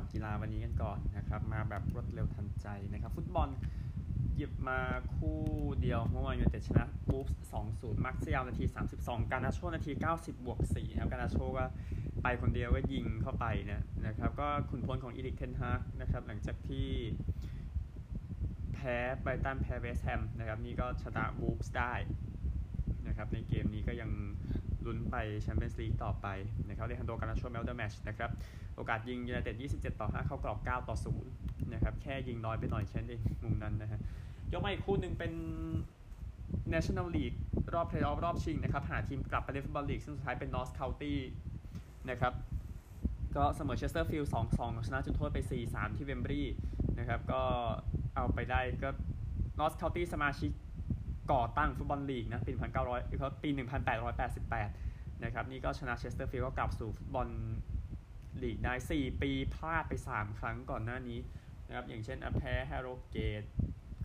าวกีฬาวันนี้กันก่อนนะครับ มาแบบรวดเร็วทันใจนะครับ ฟุตบอลหยิบมาคู่เดียวเมื่อวานยูไนเต็ดชนะวูล์ฟส์2-0มาร์กซิยาลนาที 32 การ์นาโชนาที 90 บวก4ครับการ์นาโชก็ไปคนเดียวก็ยิงเข้าไปนะนะครับก็ขุนพลของอีริกเทนฮากนะครับหลังจากที่แพ้ไบรท์ตันแพ้เวสต์แฮมนะครับนี่ก็ชนะวูล์ฟส์ได้นะครับในเกมนี้ก็ยัง ลุ้นไปแชมเปี้ยนส์ลีกต่อไปนะครับอเลฮานโดร การ์นาโช man of the match นะครับโอกาสยิงยูไนเต็ด 27 ต่อ 5 เข้ากรอบ 9 ต่อ 0 นะครับ แค่ยิงน้อยไปหน่อยแค่นั้นเองมุมนั้นนะฮะยกมาอีกคู่หนึ่งเป็น National League รอบเพลย์ออฟรอบชิงนะครับ หาทีมกลับไปเล่นฟุตบอลลีก ซึ่งสุดท้ายเป็น Notts County นะครับ ก็เสมอเชสเตอร์ฟิลด์2-2 ชนะจุดโทษไป 4-3 ที่เวมบลีย์นะครับ ก็เอาไปได้ก็ Notts County สมาชิก ก่อตั้งฟุตบอลลีกนะปี1900เขาปี 1888 นะครับ นี่ก็ชนะเชสเตอร์ฟิลด์ก็กลับสู่ฟุตบอลลีกได้ 4 ปีพลาดไป 3 ครั้งก่อนหน้านี้นะครับ อย่างเช่นแพ้แฮโรเกต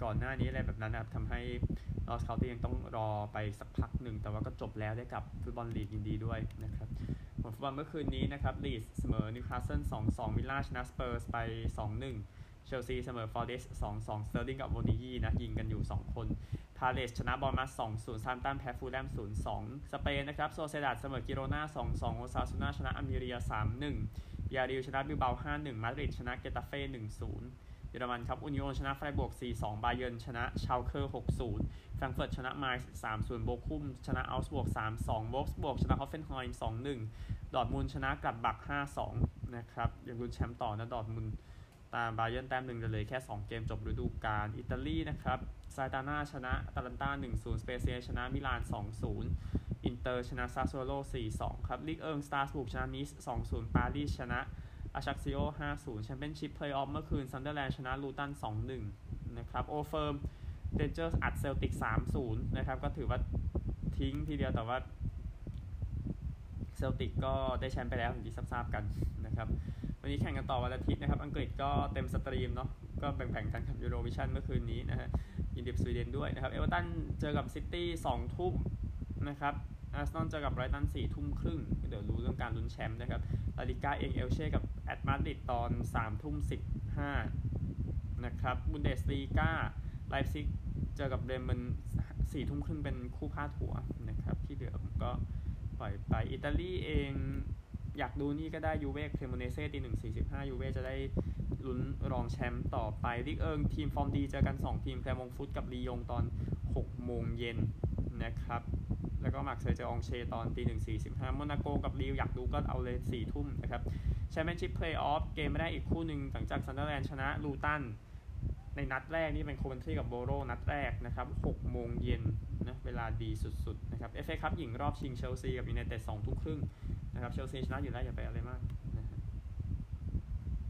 ก่อนหน้านี้อะไรแบบนั้นนะครับทำให้ลอสคา u ตี้ยังต้องรอไปสักพักหนึ่ง แต่ว่าก็จบแล้วได้กับฟุตบอลลีกยินดีด้วยนะครับผลฟุตบอลเมื่อคืนนี้นะครับลีดส์เสมอนิวคาสเซิล2-2วิลล่าชนะสเปอร์สไป 2-1เชลซีเสมอฟอร์เรสต์2-2สเตอร์ลิงกับอโวนิยีนะยิงกันอยู่ 2 คน พาเลซชนะบอร์นมัธ2-0เซาแธมป์ตันแพ้ฟูแล่ม0-2 สเปนนะครับโซเซดาดเสมอกิโรนา2-2โอซาซูนาชนะอัลเมเรีย3-1บียาร์เรอัลชนะบิลเบา5-1 มาดริดชนะเกตาเฟ่1-0 เยอรมันครับอูนิโอนชนะไฟรบวร์ก4-2 บาเยนชนะชาวเคอร์6-0แฟรงเฟิร์ตชนะไมนซ์3-0 โบคุมชนะเอาก์สบวร์ก3-2โวล์ฟสบวร์กชนะฮอฟเฟนไฮม์2-1 ดอร์ทมุนชนะกลัดบัค 5-2 นะครับยังลุ้นแชมป์ต่อนะดอร์ทมุน ตามบาเยนแต้มหนึ่งเลยแค่ 2 เกมจบฤดูกาลอิตาลีนะครับซาแลร์นิตาน่าชนะอตาลันตา1-0 สเปเซียชนะมิลาน 2-0 อินเตอร์ชนะซาโซโล 4-2 ครับลีกเอิงสตราส์บูร์กชนะนิส 2-0 ปารีสชนะอาชักซิโอ 5-0 แชมเปี้ยนชิพเพลย์ออฟเมื่อคืนซันเดอร์แลนด์ชนะลูตัน 2-1 นะครับโอลด์เฟิร์มเรนเจอร์สอัดเซลติก 3-0 นะครับ ก็ถือว่าทิ้งทีเดียวแต่ว่าเซลติกก็ได้แชมป์ไปแล้วอย่างที่ทราบกันนะครับ วันนี้แข่งกันต่อวันอาทิตย์นะครับ อังกฤษก็เต็ม stream เนาะ ก็แบ่งๆกันกับยูโรวิชั่นเมื่อคืนนี้นะฮะ ยินดีสวีเดนด้วยนะครับ เอเวอร์ตันเจอกับซิตี้2ทุ่มนะครับ อาร์เซนอลเจอกับไบรท์ตัน4ทุ่มครึ่ง เดี๋ยวรู้เรื่องการลุ้นแชมป์นะครับ ลาลีก้าเองเอลเช่กับแอตมาดริดตอน3ทุ่ม15นะครับ บุนเดสลีกาไลป์ซิกเจอกับเบรเมน4ทุ่มครึ่งเป็นคู่พาดหัวนะครับ ที่เหลือผมก็ปล่อยไป อิตาลีเอง อยากดูนี่ก็ได้ยูเว่เครโมเนเซ่ตีหนึ่งสี่สิบห้ายูเว่จะได้ลุ้นรองแชมป์ต่อไปลีกเอิงทีมฟอร์มดีเจอกัน 2 ทีมแคลร์มงต์ฟุตกับลียงตอน 6 โมงเย็นนะครับ แล้วก็มาร์กเซยเจออองเช่ตอนตีหนึ่งสี่สิบห้าโมนาโกกับลีลล์อยากดูก็เอาเลยสี่ทุ่มนะครับแชมเปี้ยนชิพเพลย์ออฟเกมไม่ได้อีกคู่หนึ่งหลังจากซันเดอร์แลนด์ชนะลูตันในนัดแรกนี่เป็นโคเวนทรีกับโบโรนัดแรกนะครับ6โมงเย็นนะเวลาดีสุดๆนะครับเอฟเอคัพหญิงรอบชิงเชลซีกับยูไนเต็ดสองทุ่มครึ่ง นะครับเชลซีชนะอยู่แล้วอย่าไปอะไรมากนะ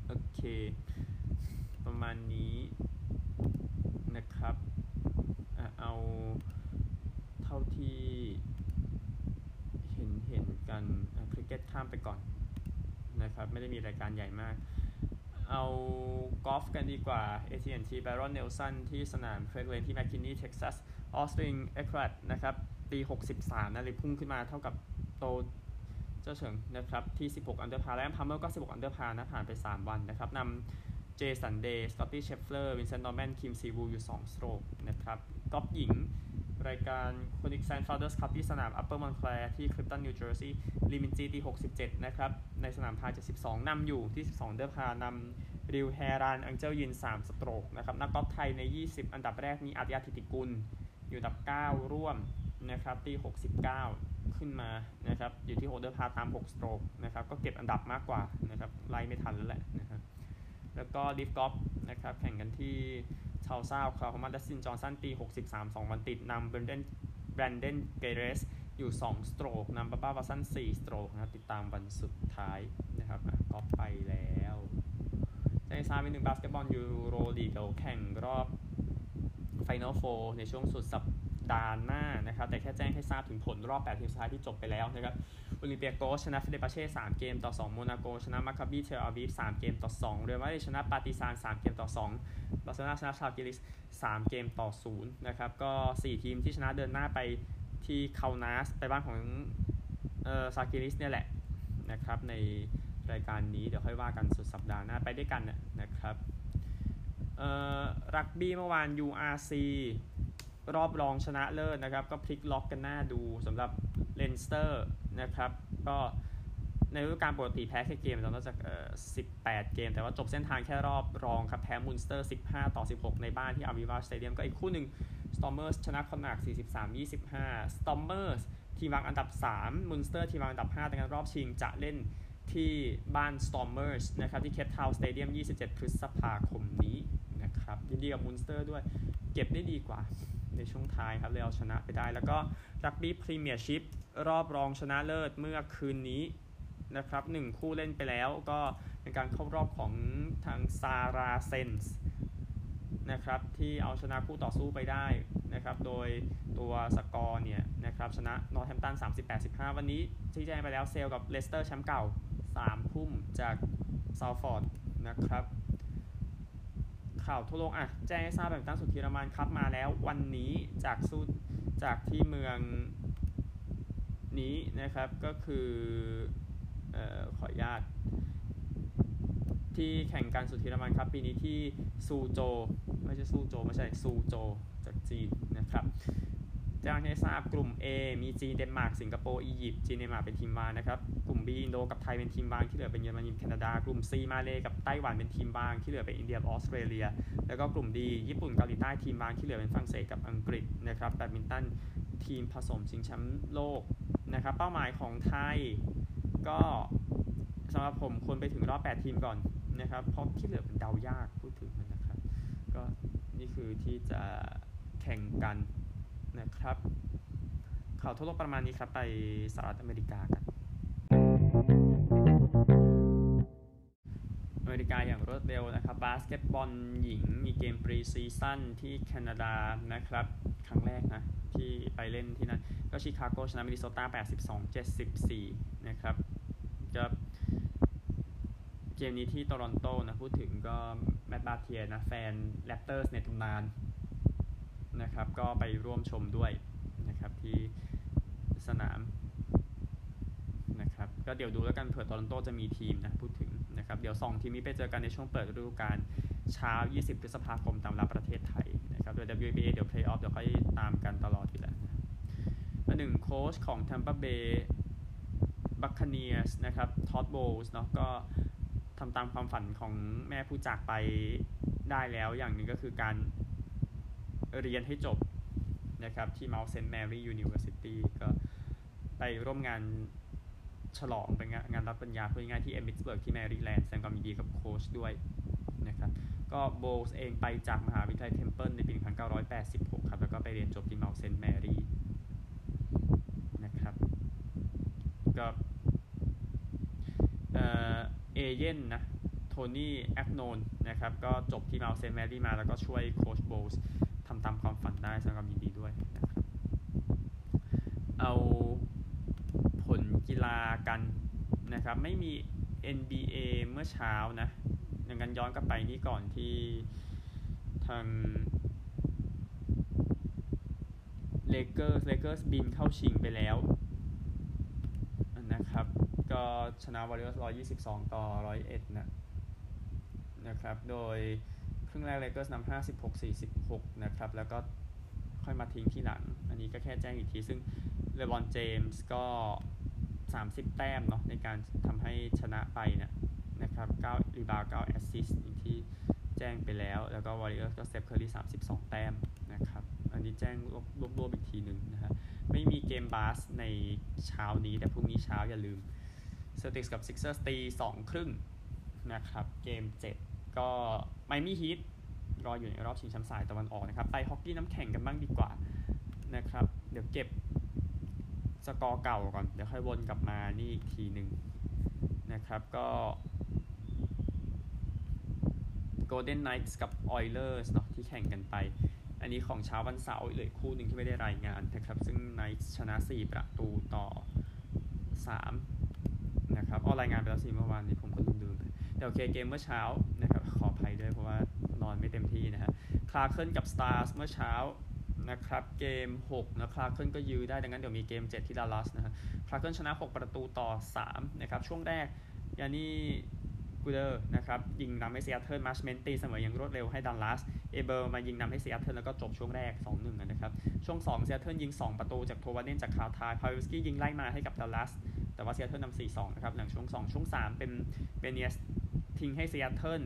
โอเค ประมาณนี้นะครับเอาเท่าที่เห็นเห็นกันคริกเก็ตข้ามไปก่อนนะครับ ไม่ได้มีรายการใหญ่มาก เอากอล์ฟกันดีกว่า AT&T Byron Nelson ที่สนามเครกแรนช์ที่แมคคินนีเท็กซัสออสตินเอ็กโครตนะครับตี 63นะเลยพุ่งขึ้นมาเท่ากับโต่วเจ๋อเฉิงนะครับที่ 16 under par และพาลเมอร์ก็ 16 under par นะผ่านไป 3 วันนะครับนำเจสันเดย์สกอตตี้เชฟเฟลอร์วินเซนต์นอร์แมนคิมซีวูอยู่ 2 stroke นะครับกอล์ฟหญิง รายการคอกนิแซนต์ฟาวเดอร์สคัพที่สนามอัปเปอร์มอนแคลร์ที่คลิฟตันนิวเจอร์ซีย์ลีมินจีตี67 นะครับ ในสนามพาร์72นำอยู่ที่ 12 under par นำริวแฮรันแองเจิลยิน 3 stroke นะครับนักกอล์ฟไทยใน 20 อันดับแรกมีอาฒยาฐิติกุลอยู่อันดับ 9 ร่วมนะครับตี69 ขึ้นมานะครับอยู่ที่หก under par ตาม6 stroke นะครับก็เก็บอันดับมากกว่านะครับไล่ไม่ทันแล้วแหละนะครับแล้วก็ลิฟกอล์ฟนะครับแข่งกันที่ทัลซาโอคลาโฮมาดัสตินจอห์นสันตี 63 2 วันติดนำเบรนเดนแบรนเดนเกรซอยู่ 2 stroke นำบับบาวัตสัน4 stroke นะครับติดตามวันสุดท้ายนะครับกอฟไปแล้วในซาเป็นหนึ่งบาสเกตบอลยูโรลีกเราแข่งรอบ Final Four ในช่วงสุดสัป ดาห์หน้านะครับแต่แค่แจ้งให้ทราบถึงผลรอบ 8 ทีมสุดท้ายที่จบไปแล้วนะครับโอลิมเปียกอสชนะเฟเนร์บาห์เช่ 3 เกมต่อ 2 โมนาโก ชนะมาคาบีเทลอาวีฟ 3 เกมต่อ 2 เรอัลมาดริดชนะปาร์ติซาน 3 เกมต่อ 2บาร์เซโลนาชนะซัลกิริส 3 เกมต่อ 0 นะครับ ก็ 4 ทีมที่ชนะเดินหน้าไปที่เคานาส ไปบ้านของเอ่อซัลกิริสเนี่ยแหละนะครับในรายการนี้เดี๋ยวค่อยว่ากันสุดสัปดาห์หน้าไปด้วยกันนะครับเอ่อรักบี้เมื่อวาน URC รอบรองชนะเลิศนะครับ ก็พลิกล็อกกันน่าดูสำหรับเลนสเตอร์นะครับ ก็ในฤดูกาลปกติแพ้แค่เกมตอนนอกจากเอ่อ18 เกม แต่ว่าจบเส้นทางแค่รอบรองครับ แพ้มุนสเตอร์ 15 ต่อ 16 ในบ้านที่อาวิวาสเตเดียมก็อีกคู่หนึ่ง Stormers ชนะคอนนาคต์ 43-25 Stormers ทีมวางอันดับ 3มุนสเตอร์ทีมวางอันดับ5ในการรอบชิงจะเล่นที่บ้าน Stormers นะครับ ที่เคปทาวน์สเตเดียม 27 พฤษภาคมนี้นะครับยินดีกับมุนสเตอร์ด้วย เก็บได้ดีกว่า ในช่วงท้ายครับเลยเอาชนะไปได้ แล้วก็รักบี้พรีเมียร์ชิพรอบรองชนะเลิศเมื่อคืนนี้นะครับหนึ่งคู่เล่นไปแล้วก็เป็นการเข้ารอบของทางซาราเซนส์นะครับที่เอาชนะคู่ต่อสู้ไปได้นะครับโดยตัวสกอร์เนี่ยนะครับชนะนอร์แฮมตัน30-85วันนี้ที่แจ้งไปแล้วเซลกับเลสเตอร์แชมป์เก่า3พุ่มจากซาวฟอร์ดนะครับ ข่าวทั่วโลกอะแจ้งให้ทราบแบบตั้งสุดทีรมันครับมาแล้ววันนี้จากสู้จากที่เมืองนี้นะครับก็คือเอ่อขออนุญาตที่แข่งกันสุดีร์มานคัพ ปีนี้ที่ซูโจ ไม่ใช่ซูโจ ไม่ใช่ซูโจจากจีนนะครับ แจ้งให้ทราบกลุ่ม A มีจีนเดนมาร์กสิงคโปร์อียิปต์จีนเดนมาร์กเป็นทีมวางนะครับ กลุ่ม B อินโดกับไทยเป็นทีมวางที่เหลือเป็นเยอรมนีแคนาดากลุ่ม C มาเลกับไต้หวันเป็นทีมวางที่เหลือเป็นอินเดียออสเตรเลีย แล้วก็กลุ่ม D ญี่ปุ่นเกาหลีใต้ทีมวางที่เหลือเป็นฝรั่งเศสกับอังกฤษนะครับแบดมินตันทีมผสมชิงแชมป์โลกนะครับเป้าหมายของไทยก็สำหรับผมควรไปถึงรอบ 8 ทีมก่อนนะครับเพราะที่เหลือเป็นเดายากพูดถึงมันนะครับก็นี่คือที่จะแข่งกัน นะครับข่าวทั่วโลกประมาณนี้ครับ ไปสหรัฐอเมริกากัน อเมริกาอย่างรวดเร็วนะครับ บาสเกตบอลหญิงมีเกม preseason ที่แคนาดานะครับ ครั้งแรกนะ ที่ไปเล่นที่นั่น ก็ชิคาโกชนะมินนิโซตา 82-74 นะครับจะเกมนี้ที่โตรอนโตนะ พูดถึงก็แมตต์บาเทียนะ แฟนแรปเตอร์สในตำนาน นะครับ ก็ไปร่วมชมด้วยนะครับที่สนามนะครับก็เดี๋ยวดูแล้วกันเผื่อโตรอนโตจะมีทีมนะพูดถึงนะครับเดี๋ยว 2 ทีมนี้ไปเจอกันในช่วงเปิดฤดูกาลเช้า 20 พฤษภาคมตามเวลาประเทศไทยนะครับโดย WBA เดี๋ยว Playoff เดี๋ยวค่อยตามกันตลอดอยู่แล้วนะมาหนึ่งโค้ชของ Tampa Bay Buccaneers นะครับท็อดโบลส์เนาะก็ทำตามความฝันของแม่ผู้จากไปได้แล้วอย่างหนึ่งก็คือการ เรียนให้จบนะครับที่ Mount St. Mary University ก็ไปร่วมงานฉลองเป็นงานรับปริญญาพูดง่ายที่เอมิสเบิร์กที่แมริแลนด์แสดงความยินดีกับโค้ชด้วยนะครับก็โบลส์เองไปจากมหาวิทยาลัยเทมเพิลในปี 1986 ครับ แล้วก็ไปเรียนจบที่ Mount St. Mary นะครับก็เอเย่นต์นะ โทนี่แอคโนนนะครับ ก็จบที่ Mount St. Mary มาแล้วก็ช่วยโค้ชโบลส์ ตามความฝันได้แสดงความยินดีด้วยนะครับเอาผลกีฬากันนะครับไม่มี NBA เมื่อเช้านะอย่างนั้นย้อนกลับไปนี่ก่อนที่ทางเลเกอร์เลเกอร์สบินเข้าชิงไปแล้วนะครับ ก็ชนะวอริเออร์ส122ต่อ101นะนะครับ โดย ครึ่งแรกเลเกอร์สนำ56 46นะครับ แล้วก็ค่อยมาทิ้งที่หลัง อันนี้ก็แค่แจ้งอีกที ซึ่งเลบอนเจมส์ก็ 30 แต้มเนาะในการทำให้ชนะไปเนี่ยนะครับ9 rebound 9 assist อย่างที่แจ้งไปแล้ว แล้วก็วอริเออร์ก็สเตฟเคอร์รี่32 แต้มนะครับ อันนี้แจ้งรวบรวบอีกทีหนึ่งนะฮะ ไม่มีเกมบาสในเช้านี้ แต่พรุ่งนี้เช้าอย่าลืมเซลติกส์กับซิกเซอร์สตีสองครึ่งนะครับ เกม 7 ก็ ไมอามี่ฮีทรออยู่ในรอบชิงแชมป์สายตะวันออกนะครับ ไปฮอกกี้น้ำแข็งกันบ้างดีกว่านะครับ เดี๋ยวเก็บสกอร์เก่าก่อน เดี๋ยวค่อยวนกลับมานี่อีกทีหนึ่งนะครับก็ Golden Knights กับ Oilers เนาะที่แข่งกันไป อันนี้ของเช้าวันเสาร์เลยคู่หนึ่งที่ไม่ได้รายงานนะครับ ซึ่ง Knights ชนะ 4 ประตูต่อ 3 นะครับเอารายงานไปแล้วสิเมื่อวานนี้ผมก็ลืมๆไปแต่โอเคเกมเมื่อเช้า ขออภัยด้วยเพราะว่านอนไม่เต็มที่นะฮะคราเคนกับ Stars เมื่อเช้านะครับเกม 6 นะคราเคนก็ยื้อได้ ดังนั้นเดี๋ยวมีเกม 7 ที่ดัลลัสนะฮะคราเคนชนะ 6 ประตูต่อ 3 นะครับ ช่วงแรกยานนี่กูร์ดนะครับ ยิงนำให้เซีแอตเทิลมาร์ชเมนตีเสมออย่างรวดเร็วให้ดัลลัส เอเบอร์ลีมายิงนำให้เซีแอตเทิลแล้วก็จบช่วงแรก 2-1 นะครับ ช่วง2ซีแอตเทิลยิง 2 ประตูจากโทวาเนนจากคาวทายพาวิสกี้ยิงไล่มาให้กับดัลลัสแต่ว่าเซีแอตเทิลนนำ4-2 นะครับ หลังช่วง 2 ช่วง 3 เป็นเบเนียส ทิ้งให้ซีแอตเทิล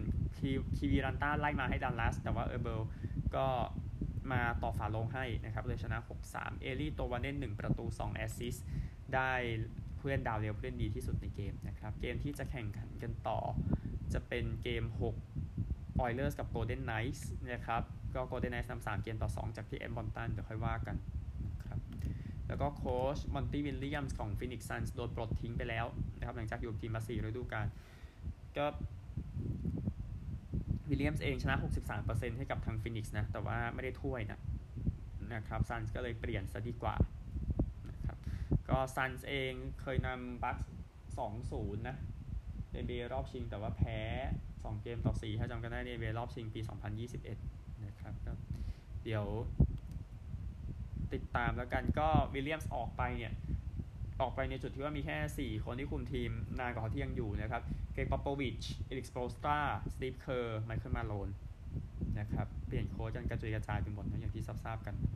คีวีรันต้าไล่มาให้ดัลลัส แต่ว่าเอเบอร์ก็มาต่อฝาลงให้นะครับเลยชนะ 6-3 เอลี่โตวาเนน1ประตู 2 แอสซิสได้เพื่อนดาวเร็วเพื่อนดีที่สุดในเกมนะครับ เกมที่จะแข่งขันกันต่อ จะเป็นเกม 6 Oilers กับ Golden Knights นะครับ ก็ Golden Knights นำ3เกมต่อ 2 จากที่เอ็ดมอนตันเดี๋ยวค่อยว่ากันนะครับแล้วก็โค้ชมอนตี้วิลเลียมส์ของ Phoenix Suns โดนปลดทิ้งไปแล้วนะครับหลังจากอยู่ทีมมา4ฤดูกาลก็ วิลเลียมส์เองชนะ 63%ให้กับทางฟินิกส์นะ แต่ว่าไม่ได้ถ้วยนะนะครับซันส์ก็เลยเปลี่ยนซะดีกว่านะครับก็ซันส์เองเคยนำบัคส์2-0นะในเบรอบชิงแต่ว่าแพ้ 2 เกมต่อ 4 ถ้าจำกันได้ในเบรอบชิงปี 2021 นะครับก็เดี๋ยวติดตามแล้วกันก็วิลเลียมส์ออกไปเนี่ย ออกไปในจุดที่ว่ามีแค่ 4 คนที่คุมทีมนานกว่าเขาที่ยังอยู่นะครับ เกรกปอปโปวิชเอริกสโปลสตราสตีฟเคอร์ไมเคิลมาโลนนะครับ เปลี่ยนโค้ชกันกระจุยกระจายไปหมดนะอย่างที่ทราบกันนะ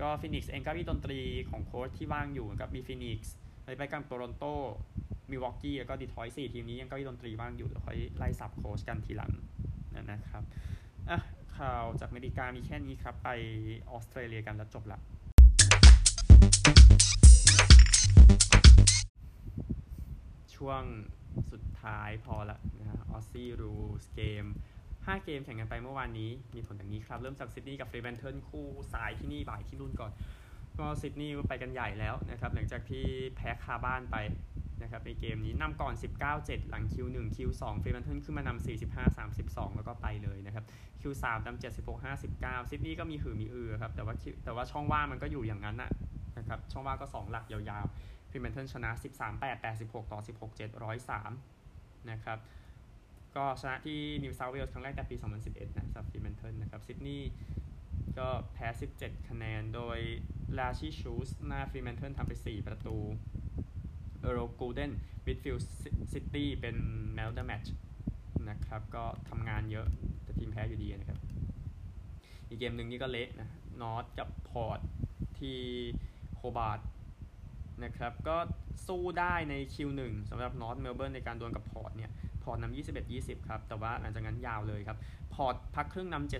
ก็ฟินิกส์เองก็มีดนตรีของโค้ชที่ว่างอยู่กับมีฟินิกส์ไปกันโตรอนโตมิลวอกี้แล้วก็ดีทรอยต์สี่ทีมนี้ยังก็มีดนตรีว่างอยู่เดี๋ยวค่อยไล่สับโค้ชกันทีหลังนะครับอะข่าวจากอเมริกามีแค่นี้ครับ ไปออสเตรเลียกันแล้วจบละ ช่วงสุดท้ายพอละนะฮะ Aussie Rules เกม 5 เกมแข่งกันไปเมื่อวานนี้มีผลอย่างนี้ครับ เริ่มจากซิดนีย์กับฟรีแมนเทิลคู่สายที่นี่บ่ายที่นู่นก่อน ก็ซิดนีย์ไปกันใหญ่แล้วนะครับ หลังจากที่แพ้คาบ้านไปนะครับในเกมนี้นำก่อน 19-7 หลัง Q1 Q2 ฟรีแมนเทิลขึ้นมานำ45-32 แล้วก็ไปเลยนะครับ Q3 นำ76-59ซิดนีย์ก็มีหือมีอือครับแต่ว่าแต่ว่าช่องว่างมันก็อยู่อย่างนั้นนะครับช่องว่างก็ 2 หลักยาวๆ ฟรีแมนเทิลชนะ 13-8 86 ต่อ 16 703 นะครับ ก็ชนะที่นิวเซาท์เวลส์ครั้งแรกแต่ปี 2011 นะสำหรับฟรีแมนเทิลนะครับซิดนีย์ก็แพ้ 17 คะแนน โดยลาชี ชูลท์ซ หน้าฟรีแมนเทิลทำไป 4 ประตูเออร์รอล กูลเดน midfield ซิดนีย์เป็น man of the match นะครับ ก็ทำงานเยอะ แต่ทีมแพ้อยู่ดีนะครับ อีกเกมหนึ่งนี่ก็เละนะนอร์ธกับพอร์ตที่โฮบาร์ต นะครับก็สู้ได้ใน Q1 สำหรับนอร์ธเมลเบิร์นในการดวลกับพอร์ตเนี่ยพอร์ตนำ21-20 ครับ แต่ว่าหลังจากนั้นยาวเลยครับ พอร์ตพักครึ่งนำ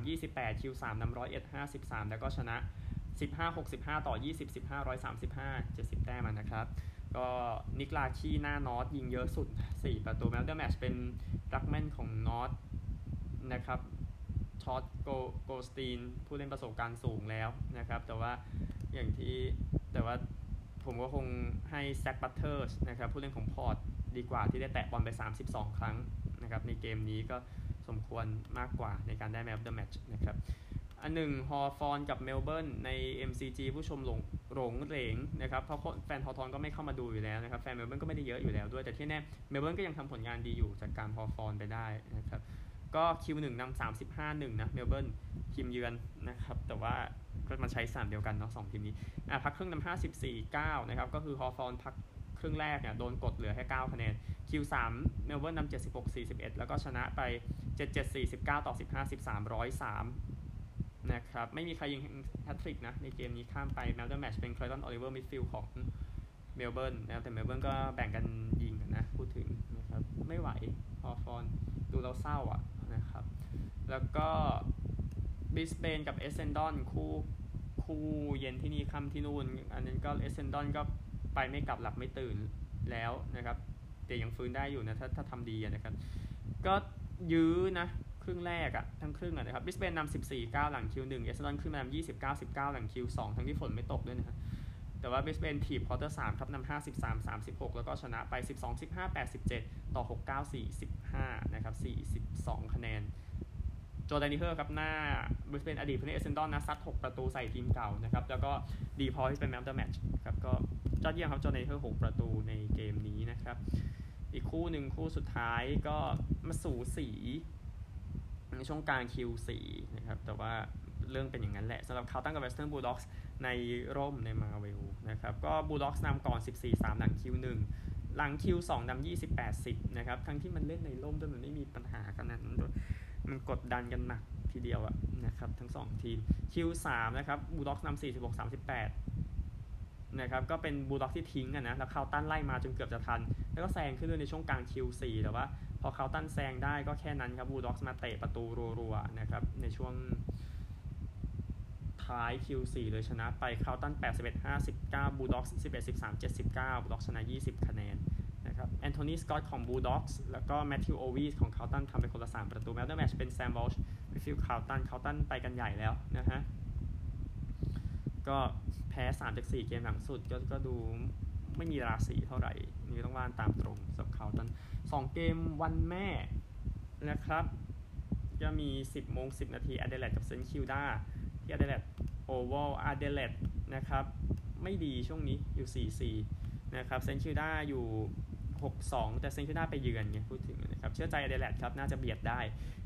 73-28 Q3 นำ101-53 แล้วก็ชนะ 15-65 ต่อ 20 15 135 70 แต้มนะครับ ก็นิกลาคีหน้านอตยิงเยอะสุด 4 ประตู man of the match เป็น ruckman ของนอร์ธนะครับท็อดด์ โกลด์สตีนผู้เล่นประสบการณ์สูงแล้วนะครับ แต่ว่าอย่างที่แต่ว่า ผมก็คงให้แซคบัตเตอร์สนะครับผู้เล่นของพอร์ตดีกว่าที่ได้แตะบอลไป 32 ครั้งนะครับในเกมนี้ก็สมควรมากกว่าในการได้ man of the match นะครับอันหนึ่งฮอว์ธอร์นกับเมลเบิร์นใน MCG ผู้ชมโหรงโหรงเหรงนะครับเพราะแฟนฮอว์ธอร์นก็ไม่เข้ามาดูอยู่แล้วนะครับแฟนเมลเบิร์นก็ไม่ได้เยอะอยู่แล้วด้วย แต่ที่แน่เมลเบิร์นก็ยังทำผลงานดีอยู่จากการฮอว์ธอร์นไปได้นะครับก็ Q1 นำ35 1นะเมลเบิร์นทีมเยือนนะครับแต่ว่า ก็มาใช้สนามเดียวกันเนาะสองทีมนี้อะพักครึ่งนำ54 9นะครับก็คือฮอว์ธอร์นพักครึ่งแรกเนี่ยโดนกดเหลือแค่9คะแนน Q3 เมลเบิร์นนำ76 41 แล้วก็ชนะไป 77 49 ต่อ 15 13 103 นะครับ ไม่มีใครยิงแฮตทริกนะ ในเกมนี้ข้ามไป man of the match เป็นเคลย์ตันออลิเวอร์ midfield ของเมลเบิร์นนะครับแต่เมลเบิร์นก็แบ่งกันยิงนะ พูดถึงนะครับ ไม่ไหวฮอว์ธอร์นดูเราเศร้าอะนะครับ แล้วก็ บริสเบนกับเอเซนดอนคู่คู่เย็นที่นี่ค่ำที่นู่น อันนั้นก็เอเซนดอนก็ไปไม่กลับหลับไม่ตื่นแล้วนะครับ แต่ยังฟื้นได้อยู่นะถ้าถ้าทำดีนะครับ ก็ยื้อนะครึ่งแรกอะทั้งครึ่งอะนะครับบริสเบนนำ14 9หลัง Q1เอเซนดอนขึ้นมานำ29 19หลัง Q2ทั้งที่ฝนไม่ตกด้วยนะฮะแต่ว่าบริสเบนถีบ quarter 3ครับนำ53 36แล้วก็ชนะไป12 15 87ต่อ6 9 4 15นะครับ42คะแนน โจแดนิเฮอร์ครับหน้าบริสเบนอดีตผู้เล่นเอเซนดอนนะซัด 6 ประตูใส่ทีมเก่านะครับ แล้วก็ดีพอที่เป็น man of the match ครับก็ยอดเยี่ยมครับโจแดนิเฮอร์ 6 ประตูในเกมนี้นะครับ อีกคู่หนึ่งคู่สุดท้ายก็มาสูสีในช่วงกลาง Q4 นะครับ แต่ว่าเรื่องเป็นอย่างนั้นแหละสำหรับคาร์ลตันกับเวสเทิร์นบูลด็อกส์ในร่มในมาร์เวลนะครับ ก็บูลด็อกส์นำก่อน 14-3 หลัง Q1 หลัง Q2 นำ20 80นะครับ ทั้งที่มันเล่นในร่มด้วยมันไม่มีปัญหากันนั้นด้วย มันกดดันกันหนักทีเดียวอะนะครับทั้ง 2 ทีม Q3 นะครับบูลด็อกนำ46 38นะครับก็เป็นบูลด็อกที่ทิ้งอะนะแล้วคาร์ลตันไล่มาจนเกือบจะทัน แล้วก็แซงขึ้นด้วยในช่วงกลาง Q4 แต่ว่าพอคาร์ลตันแซงได้ก็แค่นั้นครับบูลด็อกมาเตะประตูรัวๆนะครับในช่วงท้าย Q4 เลยชนะไปคาร์ลตัน81 59บูลด็อก11 13 79บูลด็อกชนะ 20 คะแนน แอนโทนีสกอตของบูลด็อกส์แล้วก็แมทธิวโอวีสของคาร์ลตันทำไปคนละ 3 ประตู man of the match เป็นแซม วอลช์ midfield คาร์ลตันคาร์ลตันไปกันใหญ่แล้วนะฮะ ก็แพ้3จาก4เกมหลังสุดก็ก็ดูไม่มีราศีเท่าไหร่ นี่ต้องว่ากันตามตรงสำหรับคาร์ลตัน2 เกมวันแม่นะครับจะมี 10โมง10 นาทีอเดเลดกับเซนต์คิลดาที่อเดเลดโอเวลอเดเลดนะครับ ไม่ดีช่วงนี้อยู่ 4-4 นะครับเซนต์คิลดาอยู่ 6-2 แต่เซนต์คิลดาไปเยือนไงพูดถึงนะครับเชื่อใจอเดเลดครับน่าจะเบียดได้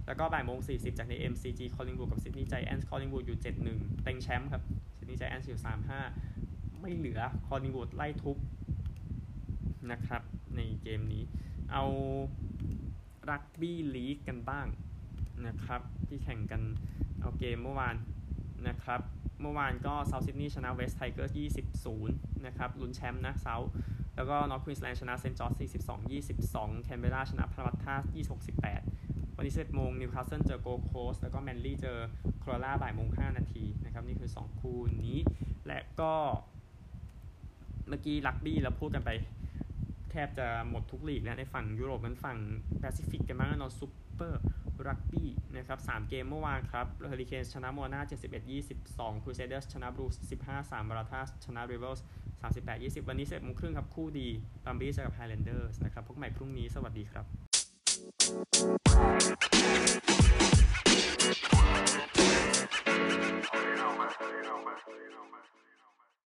แล้วก็บ่ายโมง 40 จากใน MCG คอลลิงบูดกับซิดนีย์ไจแอนท์คอลลิงบูดอยู่ 7-1 เต็งแชมป์ครับซิดนีย์ไจแอนท์อยู่ 3-5 ไม่เหลือคอลลิงบูดไล่ทุบนะครับในเกมนี้ เอารักบี้ลีกกันบ้างนะครับที่แข่งกันเอาเกมเมื่อวานนะครับเมื่อวานก็เซาท์ซิดนีย์ชนะเวสต์ไทเกอร์20 0นะครับลุ้นแชมป์นะเซาท์ แล้วก็นอร์ทควีนส์แลนด์ชนะเซนต์จอร์จ42 22 แคนเบราชนะพาร์รามัตตา26 18 วันนี้11โมงนิวคาสเซิลเจอโกลด์โคสต์แล้วก็แมนลี่เจอโครนูลลาบ่ายโมง5นาทีนะครับ นี่คือ 2 คู่นี้ และก็เมื่อกี้รักบี้เราพูดกันไป แทบจะหมดทุกลีกแล้วในฝั่งยุโรปนั้นฝั่งแปซิฟิกกันบ้างนอนซุปเปอร์รักบี้นะครับ3เกมเมื่อวานครับเฮอริเคนชนะโมอานา71 22ครูเซเดอร์ชนะบลูส์15 3วาราทาห์ชนะเรเบลส์ 38 20 วันนี้เสร็จโมงครึ่งครับ คู่ดีบรัมบี้เจอกับไฮแลนเดอร์สนะครับพบใหม่พรุ่งนี้สวัสดีครับ